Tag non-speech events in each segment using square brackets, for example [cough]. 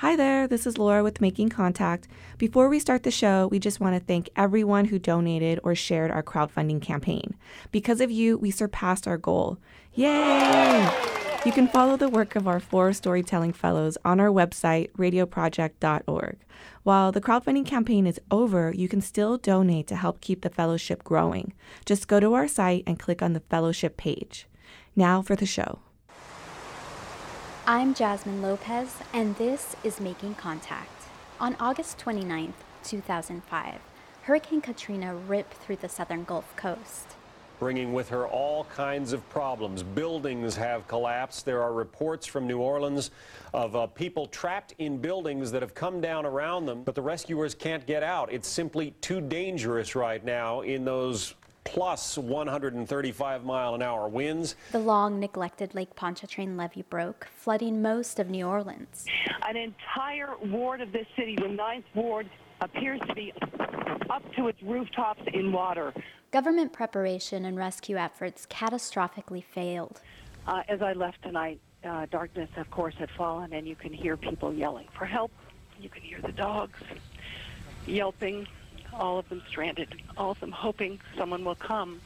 Hi there, this is Laura with Making Contact. Before we start the show, we just want to thank everyone who donated or shared our crowdfunding campaign. Because of you, we surpassed our goal. Yay! You can follow the work of our four storytelling fellows on our website, radioproject.org. While the crowdfunding campaign is over, you can still donate to help keep the fellowship growing. Just go to our site and click on the fellowship page. Now for the show. I'm Jasmine Lopez, and this is Making Contact. On August 29, 2005, Hurricane Katrina ripped through the southern Gulf Coast. Bringing with her all kinds of problems. Buildings have collapsed. There are reports from New Orleans of uh, people trapped in buildings that have come down around them, but the rescuers can't get out. It's simply too dangerous right now in those plus 135 mile an hour winds. The long neglected Lake Pontchartrain levee broke, flooding most of New Orleans. An entire ward of this city, the ninth ward, appears to be up to its rooftops in water. Government preparation and rescue efforts catastrophically failed. Uh, as I left tonight, uh, darkness, of course, had fallen, and you can hear people yelling for help. You can hear the dogs yelping, all of them stranded, all of them hoping someone will come.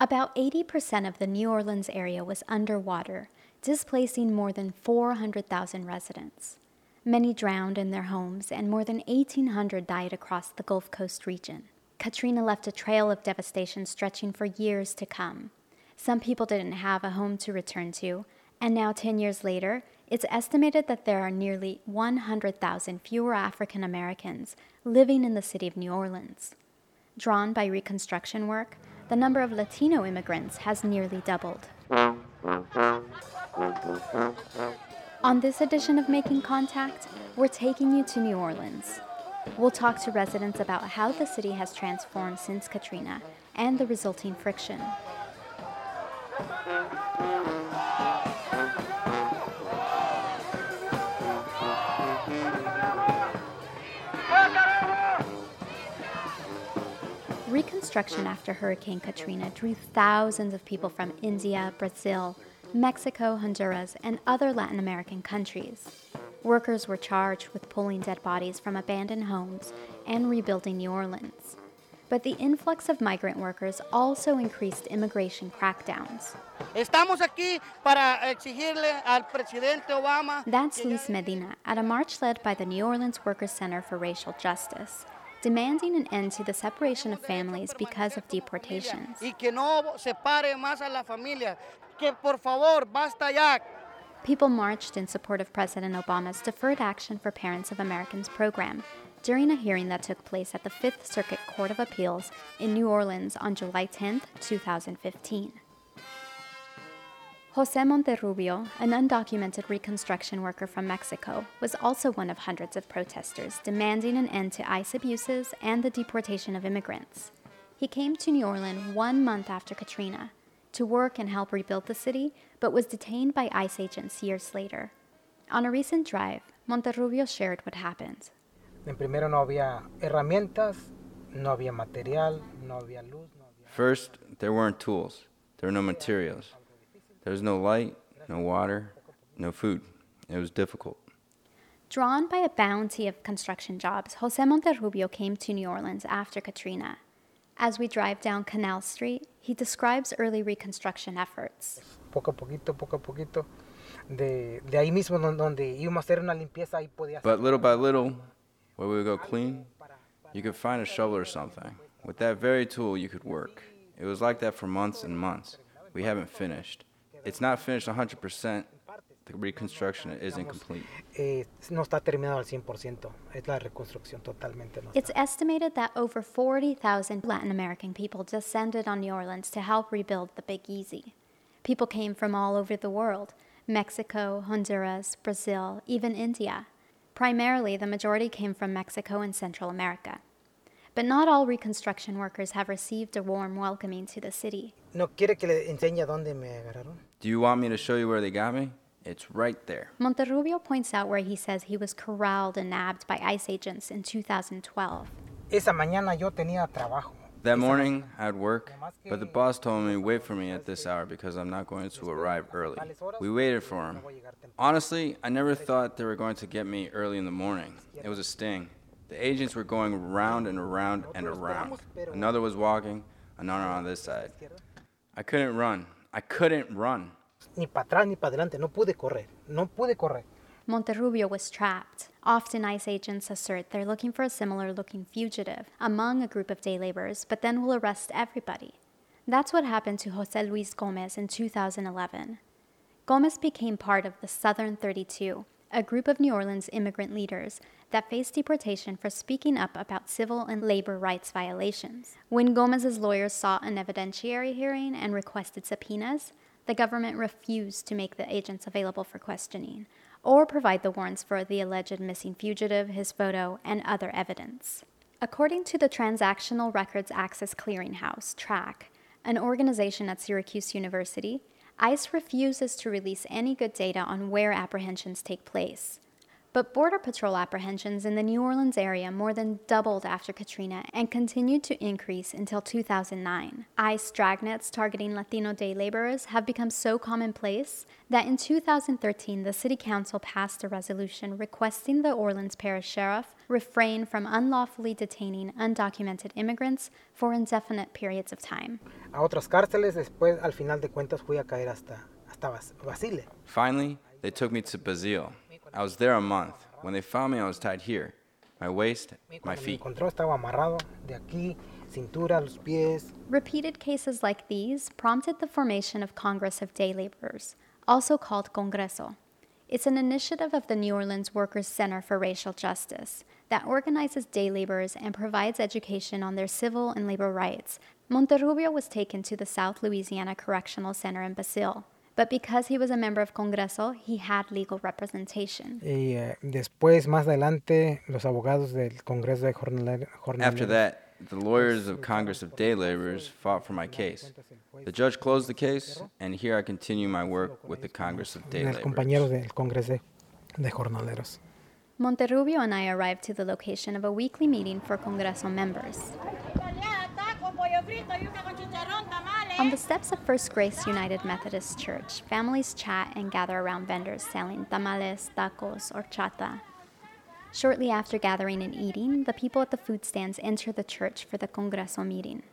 About 80% of the New Orleans area was underwater, displacing more than 400,000 residents. Many drowned in their homes, and more than 1,800 died across the Gulf Coast region. Katrina left a trail of devastation stretching for years to come. Some people didn't have a home to return to, and now, 10 years later, it's estimated that there are nearly 100,000 fewer African Americans living in the city of New Orleans. Drawn by Reconstruction work, the number of Latino immigrants has nearly doubled. On this edition of Making Contact, we're taking you to New Orleans. We'll talk to residents about how the city has transformed since Katrina and the resulting friction. Reconstruction after Hurricane Katrina drew thousands of people from India, Brazil, Mexico, Honduras, and other Latin American countries. Workers were charged with pulling dead bodies from abandoned homes and rebuilding New Orleans. But the influx of migrant workers also increased immigration crackdowns. Estamos aquí para exigirle al presidente Obama. That's Luis Medina at a march led by the New Orleans Workers Center for Racial Justice, demanding an end to the separation of families because of deportations. Y que no separe más a la familia. Que por favor, basta ya. People marched in support of President Obama's Deferred Action for Parents of Americans program during a hearing that took place at the Fifth Circuit Court of Appeals in New Orleans on July 10, 2015. Jose Monterrubio, an undocumented reconstruction worker from Mexico, was also one of hundreds of protesters demanding an end to ICE abuses and the deportation of immigrants. He came to New Orleans one month after Katrina to work and help rebuild the city, but was detained by ICE agents years later. On a recent drive, Monterrubio shared what happened. En primero no había herramientas, no había material, no había luz. No había... First, there weren't tools. There were no materials. There was no light, no water, no food. It was difficult. Drawn by a bounty of construction jobs, Jose Monterrubio came to New Orleans after Katrina. As we drive down Canal Street, he describes early reconstruction efforts. Poco a poquito, poco a poquito. De, de ahí mismo donde íbamos a hacer una limpieza, ahí podía But little by little, where we would go clean, you could find a shovel or something. With that very tool, you could work. It was like that for months and months. We haven't finished. It's not finished 100%. The reconstruction isn't complete. Eh, no está terminado al 100%. Es la reconstrucción totalmente. No It's estimated that over 40,000 Latin American people descended on New Orleans to help rebuild the Big Easy. People came from all over the world Mexico, Honduras, Brazil, even India. Primarily, the majority came from Mexico and Central America. But not all reconstruction workers have received a warm welcoming to the city. ¿No quiere que le enseñe dónde me agarraron? Do you want me to show you where they got me? It's right there. Monterrubio points out where he says he was corralled and nabbed by ICE agents in 2012. Esa mañana yo tenía trabajo. That morning, I had work, but the boss told me wait for me at this hour because I'm not going to arrive early. We waited for him. Honestly, I never thought they were going to get me early in the morning. It was a sting. The agents were going round and around and around. Another was walking, another on this side. I couldn't run. I couldn't run. Ni para atrás ni para adelante. No pude correr. No pude correr. Monterrubio was trapped. Often, ICE agents assert they're looking for a similar looking fugitive among a group of day laborers, but then will arrest everybody. That's what happened to Jose Luis Gomez in 2011. Gomez became part of the Southern 32, a group of New Orleans immigrant leaders that faced deportation for speaking up about civil and labor rights violations. When Gomez's lawyers sought an evidentiary hearing and requested subpoenas, the government refused to make the agents available for questioning or provide the warrants for the alleged missing fugitive, his photo, and other evidence. According to the Transactional Records Access Clearinghouse, TRAC, an organization at Syracuse University, ICE refuses to release any good data on where apprehensions take place. But Border Patrol apprehensions in the New Orleans area more than doubled after Katrina and continued to increase until 2009. ICE dragnets targeting Latino day laborers have become so commonplace that in 2013 the City Council passed a resolution requesting the Orleans Parish Sheriff refrain from unlawfully detaining undocumented immigrants for indefinite periods of time. A otras cárceles, después, al final de cuentas, fui a caer hasta, hasta Basile. Finally, they took me to Basile. I was there a month. When they found me, I was tied here my waist, my feet. encontró estaba amarrado de aquí, cintura, los pies. Repeated cases like these prompted the formation of Congress of Day Laborers, also called Congreso. It's an initiative of the New Orleans Workers Center for Racial Justice that organizes day laborers and provides education on their civil and labor rights. Monterrubio was taken to the South Louisiana Correctional Center in Basile, but because he was a member of Congreso, he had legal representation. Y eh, después, más adelante, los abogados del Congreso de Jornaleros. After that, the lawyers of Congress of Day Laborers fought for my case. The judge closed the case, and here I continue my work with the Congress of Day de los compañeros Laborers. del Congreso de Jornaleros. Monterrubio and I arrived to the location of a weekly meeting for Congreso members. On the steps of First Grace United Methodist Church, families chat and gather around vendors selling tamales, tacos, horchata. Shortly after gathering and eating, the people at the food stands enter the church for the Congreso meeting.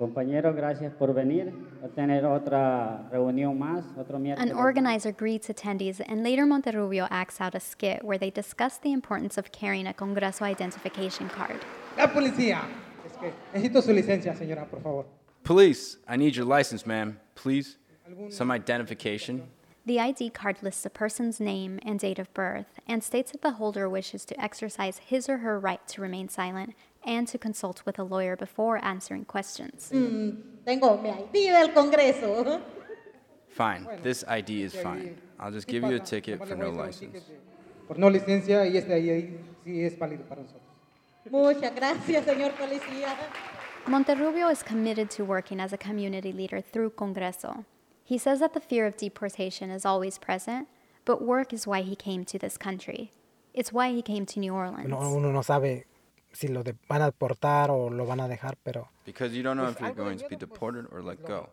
Compañeros, gracias por venir. A tener otra reunión más, otro An organizer greets attendees, and later Monterrubio acts out a skit where they discuss the importance of carrying a Congreso identification card. La policía. Es que necesito su licencia, señora, por favor. Police, I need your license, ma'am, please. Some identification. The ID card lists a person's name and date of birth and states that the holder wishes to exercise his or her right to remain silent and to consult with a lawyer before answering questions. Hmm, tengo mi ID del Congreso. Fine, this ID is fine. I'll just give you a ticket for le voy a no license. Por no licencia y este ahí sí es válido para nosotros. Muchas gracias, señor policía. Monterrubio is committed to working as a community leader through Congreso. He says that the fear of deportation is always present, but work is why he came to this country. It's why he came to New Orleans. No- uno no sabe si lo de- van a deportar o lo van a dejar, pero Because you don't know if you're going to be deported or let go.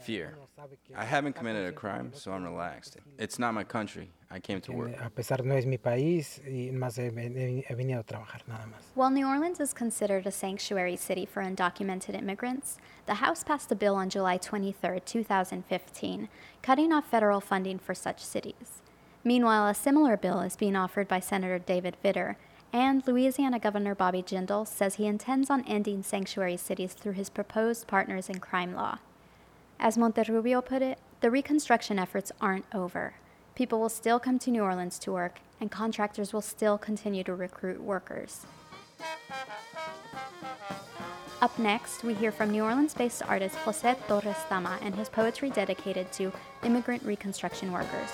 Fear. I haven't committed a crime, so I'm relaxed. It's not my country. I came to work. a pesar no es mi país y más he, he- he venido a trabajar nada más. While New Orleans is considered a sanctuary city for undocumented immigrants, the House passed a bill on July 23, 2015, cutting off federal funding for such cities. Meanwhile, a similar bill is being offered by Senator David Vitter, and Louisiana Governor Bobby Jindal says he intends on ending sanctuary cities through his proposed partners in crime law. As Monterrubio put it, the reconstruction efforts aren't over. People will still come to New Orleans to work, and contractors will still continue to recruit workers. Up next, we hear from New Orleans based artist Jose Torres Tama and his poetry dedicated to immigrant reconstruction workers.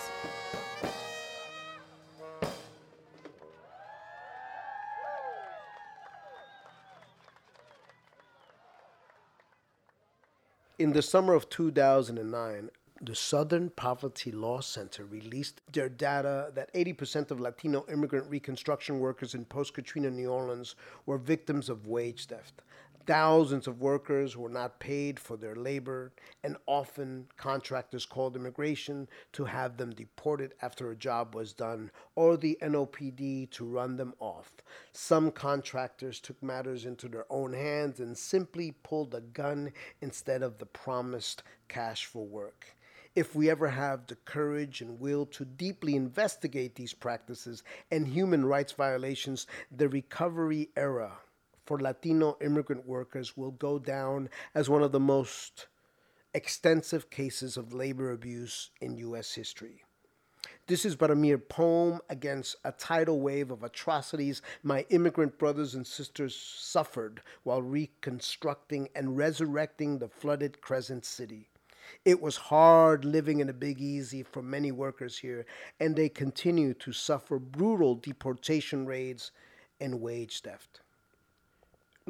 In the summer of 2009, the Southern Poverty Law Center released their data that 80% of Latino immigrant reconstruction workers in post Katrina New Orleans were victims of wage theft. Thousands of workers were not paid for their labor, and often contractors called immigration to have them deported after a job was done, or the NOPD to run them off. Some contractors took matters into their own hands and simply pulled a gun instead of the promised cash for work. If we ever have the courage and will to deeply investigate these practices and human rights violations, the recovery era for Latino immigrant workers will go down as one of the most extensive cases of labor abuse in U.S. history. This is but a mere poem against a tidal wave of atrocities my immigrant brothers and sisters suffered while reconstructing and resurrecting the flooded Crescent City. It was hard living in a Big Easy for many workers here, and they continue to suffer brutal deportation raids and wage theft.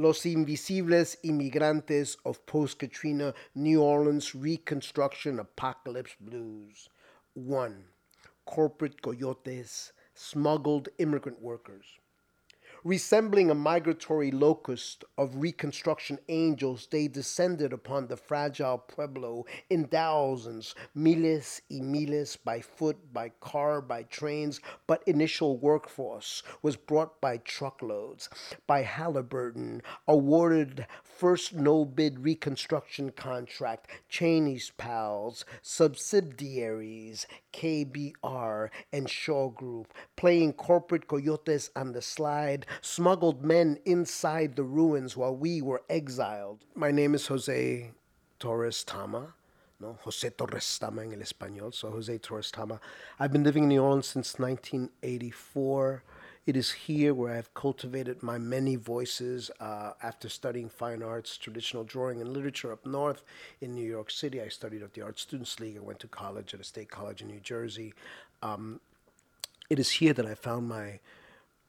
Los Invisibles Inmigrantes of Post Katrina New Orleans Reconstruction Apocalypse Blues. 1. Corporate coyotes, smuggled immigrant workers. Resembling a migratory locust of Reconstruction angels, they descended upon the fragile pueblo in thousands, miles y miles, by foot, by car, by trains, but initial workforce was brought by truckloads. By Halliburton, awarded first no bid Reconstruction contract, Cheney's pals, subsidiaries, KBR, and Shaw Group, playing corporate coyotes on the slide smuggled men inside the ruins while we were exiled. My name is Jose Torres Tama. No, Jose Torres Tama en el español. So Jose Torres Tama. I've been living in New Orleans since 1984. It is here where I've cultivated my many voices uh, after studying fine arts, traditional drawing, and literature up north in New York City. I studied at the Art Students League. I went to college at a state college in New Jersey. Um, it is here that I found my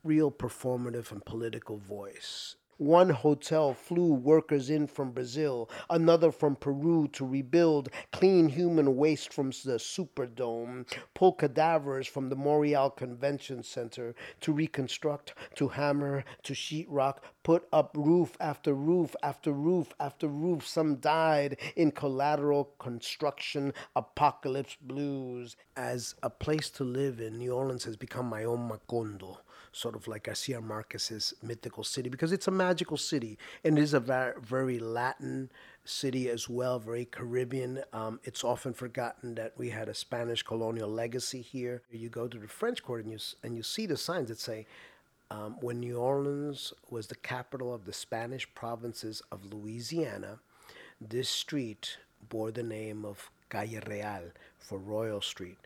real performative and political voice. One hotel flew workers in from Brazil, another from Peru to rebuild, clean human waste from the Superdome, pull cadavers from the Morial Convention Center to reconstruct, to hammer, to sheetrock, put up roof after roof after roof after roof. Some died in collateral construction, apocalypse blues. As a place to live in, New Orleans has become my own Macondo sort of like Garcia Marquez's mythical city because it's a magical city and it is a very, Latin city as well, very Caribbean. Um, it's often forgotten that we had a Spanish colonial legacy here. You go to the French Quarter and you, and you see the signs that say, um, when New Orleans was the capital of the Spanish provinces of Louisiana, this street bore the name of Calle Real for Royal Street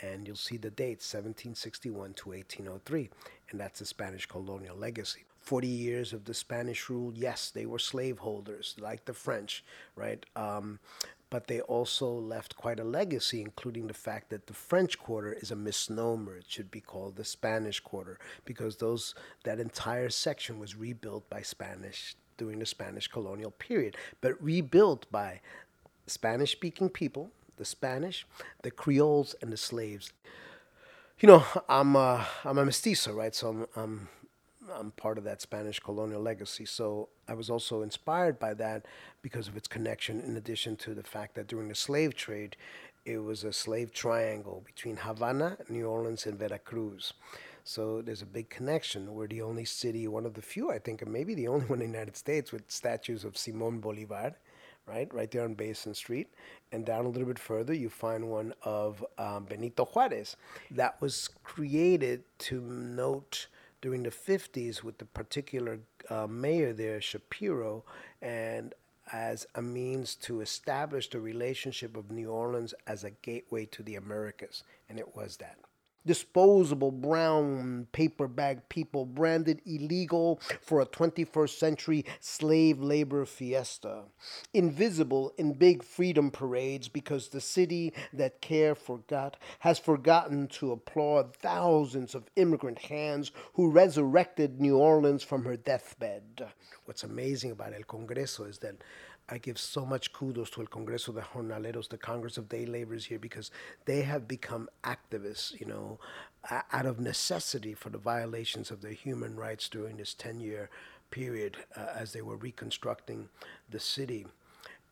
and you'll see the dates 1761 to 1803 and that's the spanish colonial legacy 40 years of the spanish rule yes they were slaveholders like the french right um, but they also left quite a legacy, including the fact that the French Quarter is a misnomer. It should be called the Spanish Quarter because those that entire section was rebuilt by Spanish during the Spanish colonial period, but rebuilt by Spanish-speaking people the Spanish, the Creoles, and the slaves. You know, I'm uh, I'm a mestizo, right? So I'm, I'm I'm part of that Spanish colonial legacy. So I was also inspired by that because of its connection, in addition to the fact that during the slave trade, it was a slave triangle between Havana, New Orleans, and Veracruz. So there's a big connection. We're the only city, one of the few, I think, and maybe the only [laughs] one in the United States with statues of Simon Bolivar right? Right there on Basin Street. And down a little bit further, you find one of um, Benito Juarez. That was created to note during the 50s with the particular uh, mayor there, Shapiro, and as a means to establish the relationship of New Orleans as a gateway to the Americas. And it was that disposable brown paper bag people branded illegal for a 21st century slave labor fiesta. Invisible in big freedom parades because the city that care forgot has forgotten to applaud thousands of immigrant hands who resurrected New Orleans from her deathbed. What's amazing about El Congreso is that I give so much kudos to El Congreso de Jornaleros, the Congress of Day Laborers here, because they have become activists, you know, out of necessity for the violations of their human rights during this 10 year period uh, as they were reconstructing the city.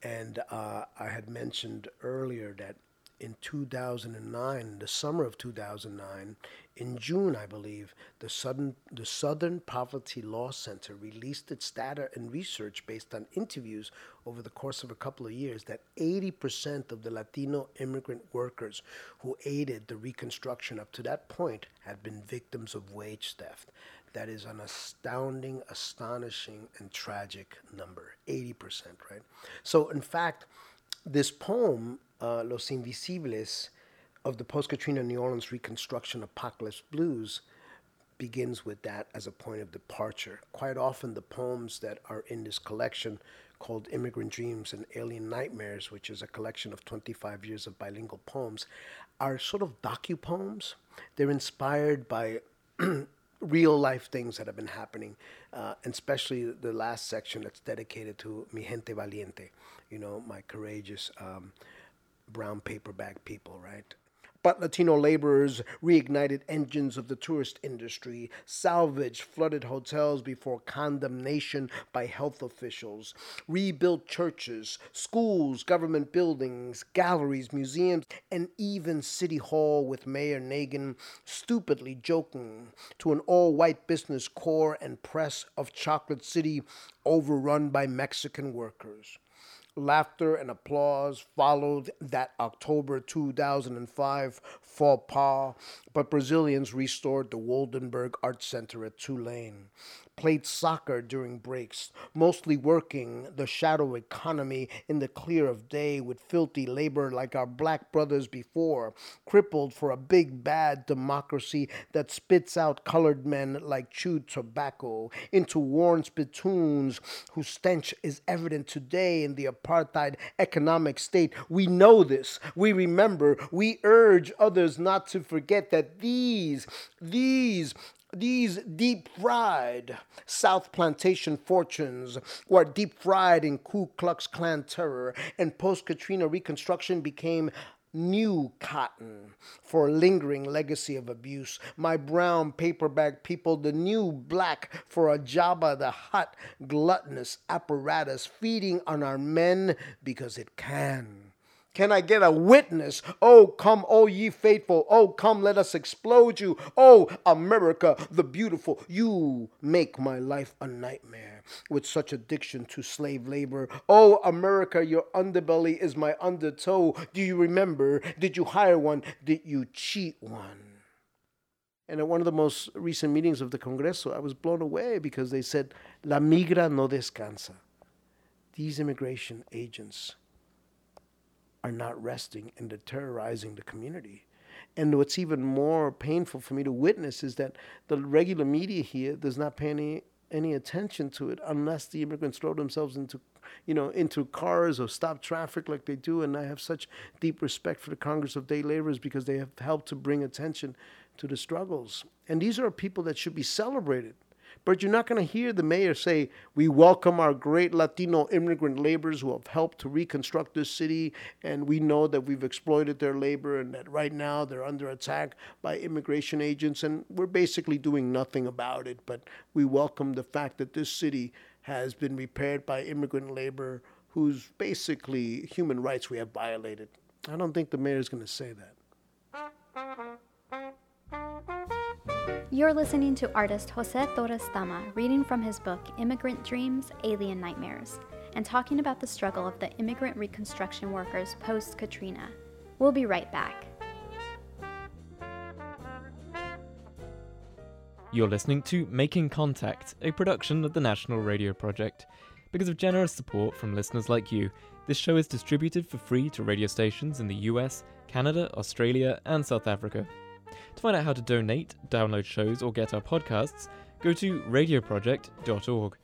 And uh, I had mentioned earlier that in 2009, the summer of 2009, in June, I believe, the Southern, the Southern Poverty Law Center released its data and research based on interviews over the course of a couple of years that 80% of the Latino immigrant workers who aided the reconstruction up to that point had been victims of wage theft. That is an astounding, astonishing, and tragic number 80%, right? So, in fact, this poem, uh, Los Invisibles, of the post Katrina New Orleans Reconstruction Apocalypse Blues, begins with that as a point of departure. Quite often, the poems that are in this collection, called Immigrant Dreams and Alien Nightmares, which is a collection of 25 years of bilingual poems, are sort of docu poems. They're inspired by [clears throat] real life things that have been happening, uh, and especially the last section that's dedicated to Mi Gente Valiente, you know, my courageous um, brown paper bag people, right? But Latino laborers reignited engines of the tourist industry, salvaged flooded hotels before condemnation by health officials, rebuilt churches, schools, government buildings, galleries, museums, and even City Hall with Mayor Nagin stupidly joking to an all white business core and press of Chocolate City overrun by Mexican workers. Laughter and applause followed that October 2005 faux pas, but Brazilians restored the Woldenberg Art Center at Tulane played soccer during breaks, mostly working the shadow economy in the clear of day with filthy labor like our black brothers before, crippled for a big bad democracy that spits out colored men like chewed tobacco into worn spittoons whose stench is evident today in the apartheid economic state. We know this. We remember. We urge others not to forget that these, these these deep fried South Plantation fortunes were deep fried in Ku Klux Klan terror, and post Katrina Reconstruction became new cotton for a lingering legacy of abuse. My brown paperback people, the new black for a Jabba the Hutt gluttonous apparatus feeding on our men because it can. Can I get a witness? Oh, come, oh, ye faithful. Oh, come, let us explode you. Oh, America, the beautiful. You make my life a nightmare with such addiction to slave labor. Oh, America, your underbelly is my undertow. Do you remember? Did you hire one? Did you cheat one? And at one of the most recent meetings of the Congreso, I was blown away because they said, La migra no descansa. These immigration agents are not resting and they're terrorizing the community. And what's even more painful for me to witness is that the regular media here does not pay any any attention to it unless the immigrants throw themselves into you know into cars or stop traffic like they do. And I have such deep respect for the Congress of Day Laborers because they have helped to bring attention to the struggles. And these are people that should be celebrated but you're not going to hear the mayor say, We welcome our great Latino immigrant laborers who have helped to reconstruct this city, and we know that we've exploited their labor and that right now they're under attack by immigration agents, and we're basically doing nothing about it. But we welcome the fact that this city has been repaired by immigrant labor whose basically human rights we have violated. I don't think the mayor is going to say that. You're listening to artist Jose Torres Tama reading from his book Immigrant Dreams, Alien Nightmares, and talking about the struggle of the immigrant reconstruction workers post Katrina. We'll be right back. You're listening to Making Contact, a production of the National Radio Project. Because of generous support from listeners like you, this show is distributed for free to radio stations in the US, Canada, Australia, and South Africa. To find out how to donate, download shows, or get our podcasts, go to radioproject.org.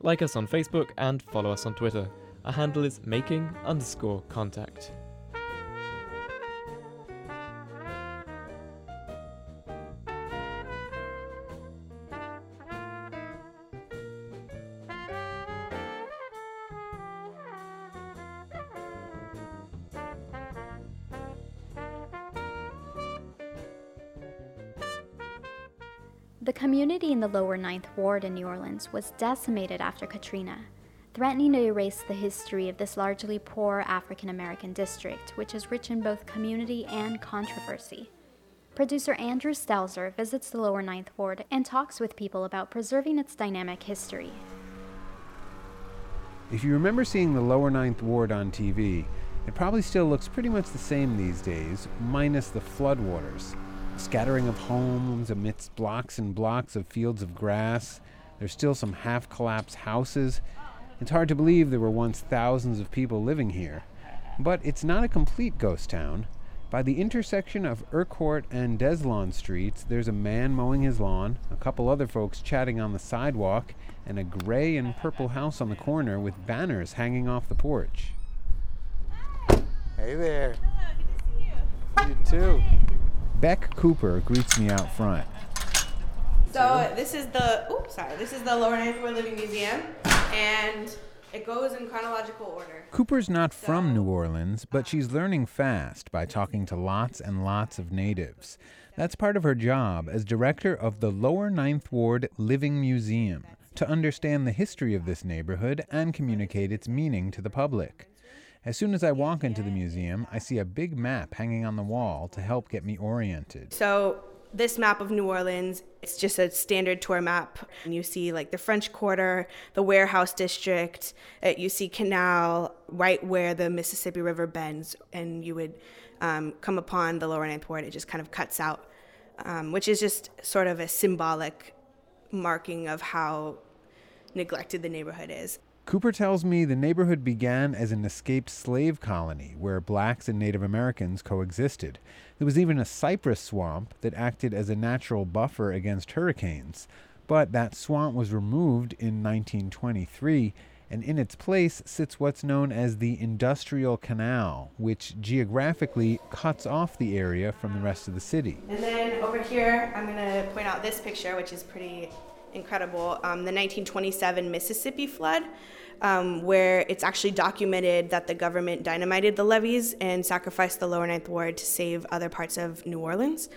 Like us on Facebook and follow us on Twitter. Our handle is making underscore contact. Ward in New Orleans was decimated after Katrina, threatening to erase the history of this largely poor African American district, which is rich in both community and controversy. Producer Andrew Stelzer visits the lower Ninth Ward and talks with people about preserving its dynamic history. If you remember seeing the lower Ninth Ward on TV, it probably still looks pretty much the same these days, minus the floodwaters. Scattering of homes amidst blocks and blocks of fields of grass. There's still some half collapsed houses. It's hard to believe there were once thousands of people living here. But it's not a complete ghost town. By the intersection of Urquhart and Deslonde streets, there's a man mowing his lawn, a couple other folks chatting on the sidewalk, and a gray and purple house on the corner with banners hanging off the porch. Hey there. Hello, good to see you. You too. Beck Cooper greets me out front. So this is the oops, sorry. This is the Lower Ninth Ward Living Museum, and it goes in chronological order. Cooper's not from New Orleans, but she's learning fast by talking to lots and lots of natives. That's part of her job as director of the Lower Ninth Ward Living Museum, to understand the history of this neighborhood and communicate its meaning to the public. As soon as I walk into the museum, I see a big map hanging on the wall to help get me oriented. So this map of New Orleans, it's just a standard tour map. And you see like the French Quarter, the Warehouse District, uh, you see Canal, right where the Mississippi River bends, and you would um, come upon the Lower Ninth Ward. It just kind of cuts out, um, which is just sort of a symbolic marking of how neglected the neighborhood is. Cooper tells me the neighborhood began as an escaped slave colony where blacks and Native Americans coexisted. There was even a cypress swamp that acted as a natural buffer against hurricanes. But that swamp was removed in 1923, and in its place sits what's known as the Industrial Canal, which geographically cuts off the area from the rest of the city. And then over here, I'm going to point out this picture, which is pretty incredible um, the 1927 Mississippi flood, um, where it's actually documented that the government dynamited the levees and sacrificed the lower Ninth Ward to save other parts of New Orleans.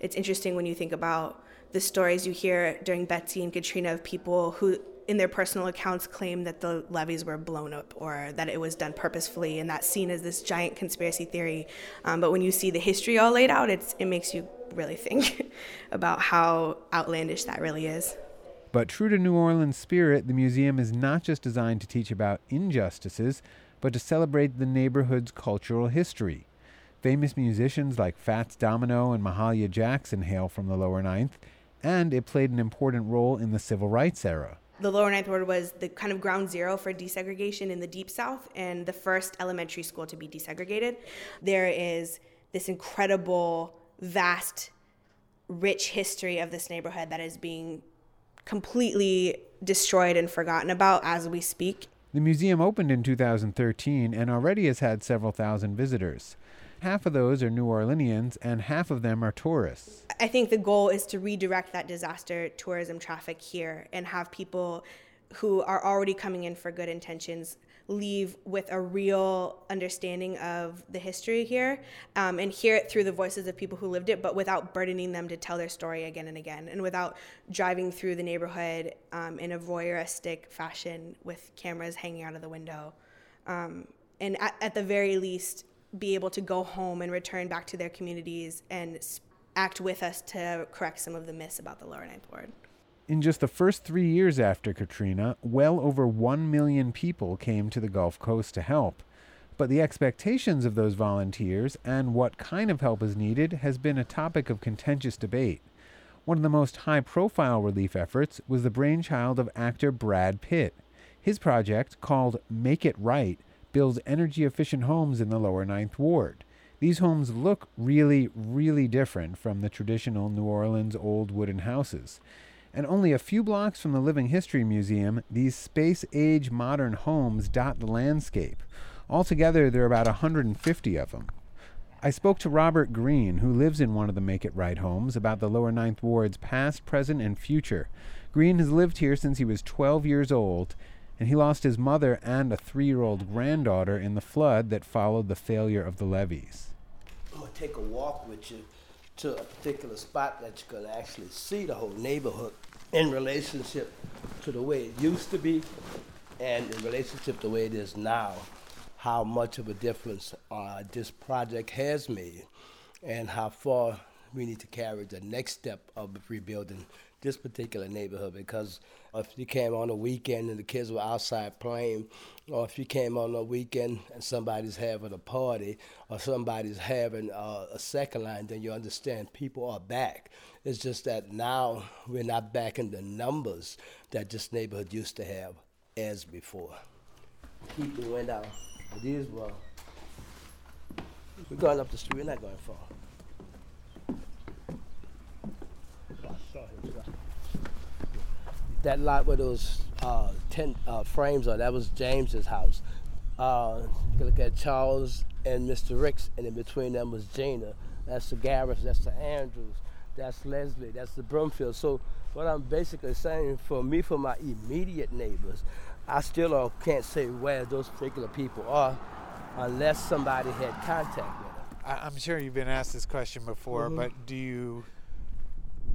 It's interesting when you think about the stories you hear during Betsy and Katrina of people who, in their personal accounts, claim that the levees were blown up or that it was done purposefully, and that's seen as this giant conspiracy theory. Um, but when you see the history all laid out, it's, it makes you really think [laughs] about how outlandish that really is. But true to New Orleans' spirit, the museum is not just designed to teach about injustices, but to celebrate the neighborhood's cultural history. Famous musicians like Fats Domino and Mahalia Jackson hail from the lower ninth, and it played an important role in the civil rights era. The lower ninth ward was the kind of ground zero for desegregation in the deep south and the first elementary school to be desegregated. There is this incredible, vast, rich history of this neighborhood that is being completely destroyed and forgotten about as we speak. The museum opened in 2013 and already has had several thousand visitors. Half of those are New Orleanians and half of them are tourists. I think the goal is to redirect that disaster tourism traffic here and have people who are already coming in for good intentions leave with a real understanding of the history here um, and hear it through the voices of people who lived it, but without burdening them to tell their story again and again, and without driving through the neighborhood um, in a voyeuristic fashion with cameras hanging out of the window. Um, and at, at the very least, be able to go home and return back to their communities and act with us to correct some of the myths about the Lower Ninth Ward. In just the first three years after Katrina, well over 1 million people came to the Gulf Coast to help. But the expectations of those volunteers and what kind of help is needed has been a topic of contentious debate. One of the most high profile relief efforts was the brainchild of actor Brad Pitt. His project, called Make It Right, builds energy efficient homes in the lower Ninth Ward. These homes look really, really different from the traditional New Orleans old wooden houses. And only a few blocks from the Living History Museum, these space age modern homes dot the landscape. Altogether, there are about 150 of them. I spoke to Robert Green, who lives in one of the Make It Right homes, about the Lower Ninth Ward's past, present, and future. Green has lived here since he was 12 years old, and he lost his mother and a three year old granddaughter in the flood that followed the failure of the levees. To take a walk with you to a particular spot that you can actually see the whole neighborhood in relationship to the way it used to be and in relationship to the way it is now, how much of a difference uh, this project has made and how far we need to carry the next step of rebuilding this particular neighborhood because if you came on a weekend and the kids were outside playing, or if you came on a weekend and somebody's having a party or somebody's having uh, a second line, then you understand people are back. It's just that now we're not back in the numbers that this neighborhood used to have as before. The wind out. These were. We're going up the street. We're not going far. that lot where those uh, tent uh, frames are, that was James's house. Uh, you can look at Charles and Mr. Ricks, and in between them was Gina. That's the Garris, that's the Andrews, that's Leslie, that's the Brumfield. So what I'm basically saying for me, for my immediate neighbors, I still can't say where those particular people are unless somebody had contact with them. I'm sure you've been asked this question before, Mhm. but do you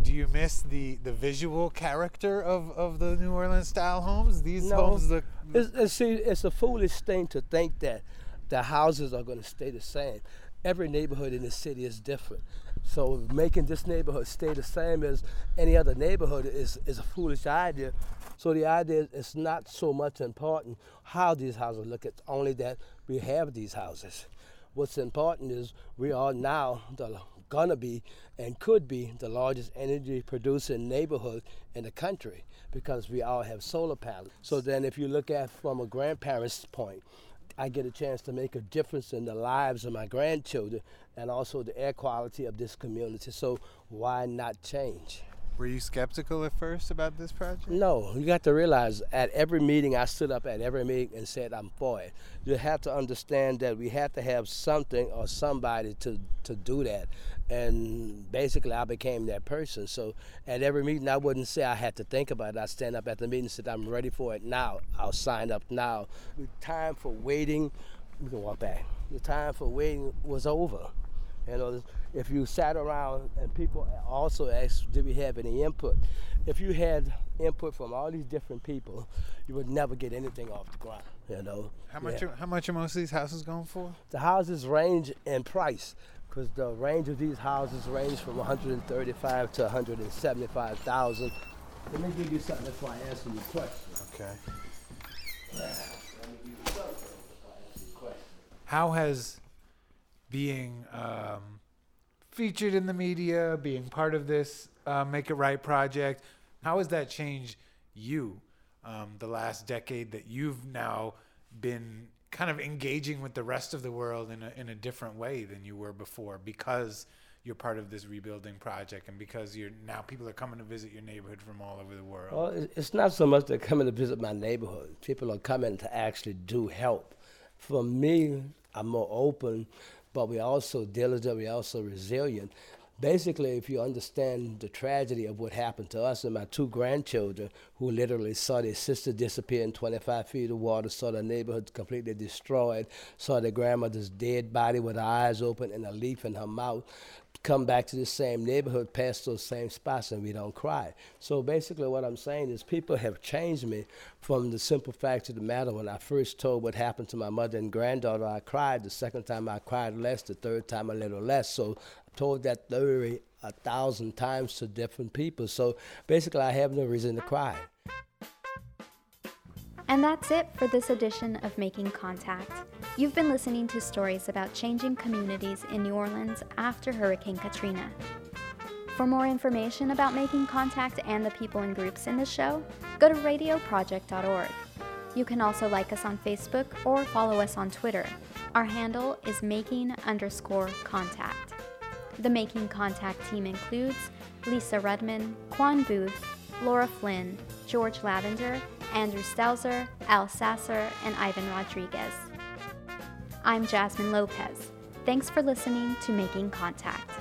do you miss the the visual character of of the New Orleans style homes? These homes look It's, it's, see, it's a foolish thing to think that the houses are going to stay the same. Every neighborhood in the city is different. So making this neighborhood stay the same as any other neighborhood is, is a foolish idea. So the idea is not so much important how these houses look, it's only that we have these houses. What's important is we are now the gonna be and could be the largest energy producing neighborhood in the country because we all have solar panels. So then if you look at from a grandparent's point, I get a chance to make a difference in the lives of my grandchildren and also the air quality of this community. So why not change? Were you skeptical at first about this project? No, you got to realize at every meeting, I stood up at every meeting and said, I'm for it. You have to understand that we have to have something or somebody to, to do that. And basically, I became that person. So at every meeting, I wouldn't say I had to think about it. I stand up at the meeting and said, I'm ready for it now. I'll sign up now. The time for waiting, we can walk back. The time for waiting was over. You know, if you sat around and people also asked, did we have any input? If you had input from all these different people, you would never get anything off the ground. You know. How much? Yeah. Are, how much are most of these houses going for? The houses range in price because the range of these houses range from 135 to 175,000. Let me give you something before I answer your question. Okay. Let me give you something before I answer your question. How has being um, featured in the media, being part of this uh, Make It Right project, how has that changed you um, the last decade that you've now been kind of engaging with the rest of the world in a, in a different way than you were before because you're part of this rebuilding project and because you're now people are coming to visit your neighborhood from all over the world? Well, it's not so much they're coming to visit my neighborhood. People are coming to actually do help. For me, I'm more open, but we're also diligent, we're also resilient. Basically, if you understand the tragedy of what happened to us and my two grandchildren, who literally saw their sister disappear in 25 feet of water, saw their neighborhood completely destroyed, saw their grandmother's dead body with her eyes open and a leaf in her mouth, come back to the same neighborhood, past those same spots, and we don't cry. So basically, what I'm saying is people have changed me from the simple fact of the matter. When I first told what happened to my mother and granddaughter, I cried. The second time, I cried less. The third time, a little less. So I told that story a thousand times to different people. So basically, I have no reason to cry. And that's it for this edition of Making Contact. You've been listening to stories about changing communities in New Orleans after Hurricane Katrina. For more information about Making Contact and the people and groups in the show, go to radioproject.org. You can also like us on Facebook or follow us on Twitter. Our handle is making underscore contact. The Making Contact team includes Lisa Rudman, Kwan Booth, Laura Flynn, George Lavender, Andrew Stelzer, Al Sasser, and Ivan Rodriguez. I'm Jasmine Lopez. Thanks for listening to Making Contact.